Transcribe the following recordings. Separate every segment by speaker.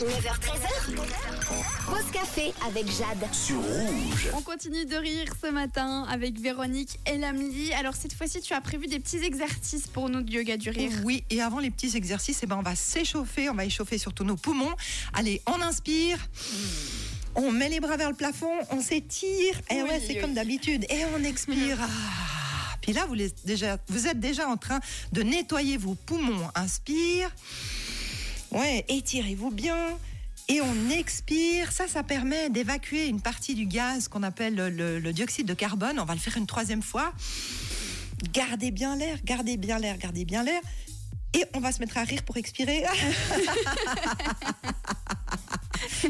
Speaker 1: 9h13h. Pause café avec Jade.
Speaker 2: sur Rouge.
Speaker 3: On continue de rire ce matin avec Véronique et Lamely. Alors cette fois-ci, tu as prévu des petits exercices pour nous de yoga du rire.
Speaker 4: Oui, et avant les petits exercices, eh ben, on va s'échauffer, on va échauffer surtout nos poumons. Allez, on inspire. On met les bras vers le plafond, on s'étire. Et ouais,
Speaker 3: Oui,
Speaker 4: c'est
Speaker 3: oui.
Speaker 4: comme d'habitude. Et on expire. Ah. Puis là, vous, les- déjà, vous êtes déjà en train de nettoyer vos poumons. Inspire. Ouais, étirez-vous bien. Et on expire. Ça, ça permet d'évacuer une partie du gaz qu'on appelle le, le- dioxyde de carbone. On va le faire une troisième fois. Gardez bien l'air, gardez bien l'air, gardez bien l'air. Et on va se mettre à rire pour expirer.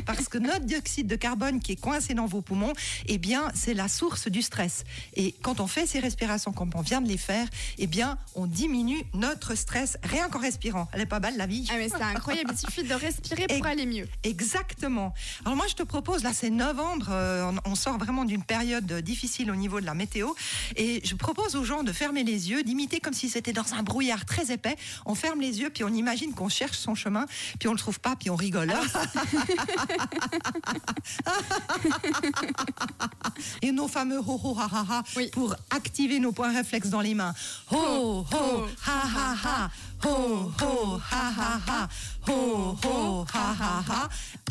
Speaker 4: Parce que notre dioxyde de carbone qui est coincé dans vos poumons, eh bien, c'est la source du stress. Et quand on fait ces respirations comme on vient de les faire, eh bien, on diminue notre stress rien qu'en respirant. Elle est pas belle la vie.
Speaker 3: Ah mais c'est incroyable, il suffit de respirer pour
Speaker 4: Et-
Speaker 3: aller mieux.
Speaker 4: Exactement. Alors moi, je te propose, là, c'est novembre, euh, on, on sort vraiment d'une période difficile au niveau de la météo, et je propose aux gens de fermer les yeux, d'imiter comme si c'était dans un brouillard très épais. On ferme les yeux, puis on imagine qu'on cherche son chemin, puis on le trouve pas, puis on rigole. et nos fameux ho ho ha ha ha
Speaker 3: Oui.
Speaker 4: pour activer nos points réflexes dans les mains. Ho ho ha ha ha. Ho ho ha ha ha. Ho ho ha ha ha.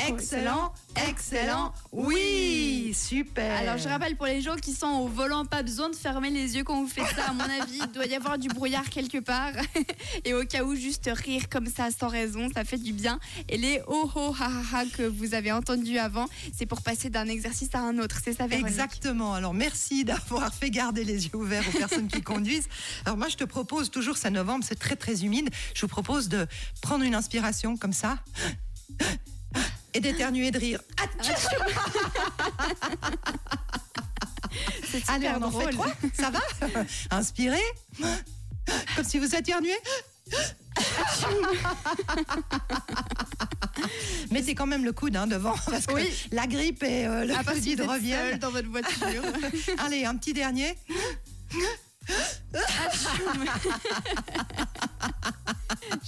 Speaker 4: Excellent, excellent. Oui, super.
Speaker 3: Alors je rappelle pour les gens qui sont au volant, pas besoin de fermer les yeux quand vous faites ça. À mon avis, il doit y avoir du brouillard quelque part. Et au cas où, juste rire comme ça sans raison, ça fait du bien. Et les oh oh ha ha ha que vous avez entendus avant, c'est pour passer d'un exercice à un autre. C'est ça, Véronique
Speaker 4: Exactement. Alors merci d'avoir fait garder les yeux ouverts aux personnes qui conduisent. Alors moi je te propose toujours, c'est novembre, c'est très très humide. Je vous propose de prendre une inspiration comme ça et d'éternuer de rire.
Speaker 3: C'est super
Speaker 4: Allez, on en fait trois. Ça va Inspirez. Comme si vous éternuez. Mettez quand même le coude hein, devant parce que
Speaker 3: Oui.
Speaker 4: la grippe et euh, le Covid reviennent.
Speaker 3: dans votre voiture.
Speaker 4: Allez, un petit dernier.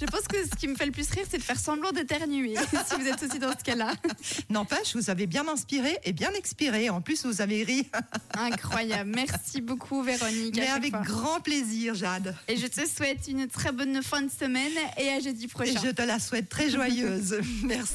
Speaker 3: Je pense que ce qui me fait le plus rire, c'est de faire semblant d'éternuer. si vous êtes aussi dans ce cas-là.
Speaker 4: N'empêche, vous avez bien inspiré et bien expiré. En plus, vous avez ri.
Speaker 3: Incroyable. Merci beaucoup, Véronique.
Speaker 4: Mais avec
Speaker 3: fois.
Speaker 4: grand plaisir, Jade.
Speaker 3: Et je te souhaite une très bonne fin de semaine et à jeudi
Speaker 4: Et
Speaker 3: prochain.
Speaker 4: je te la souhaite très joyeuse. Merci.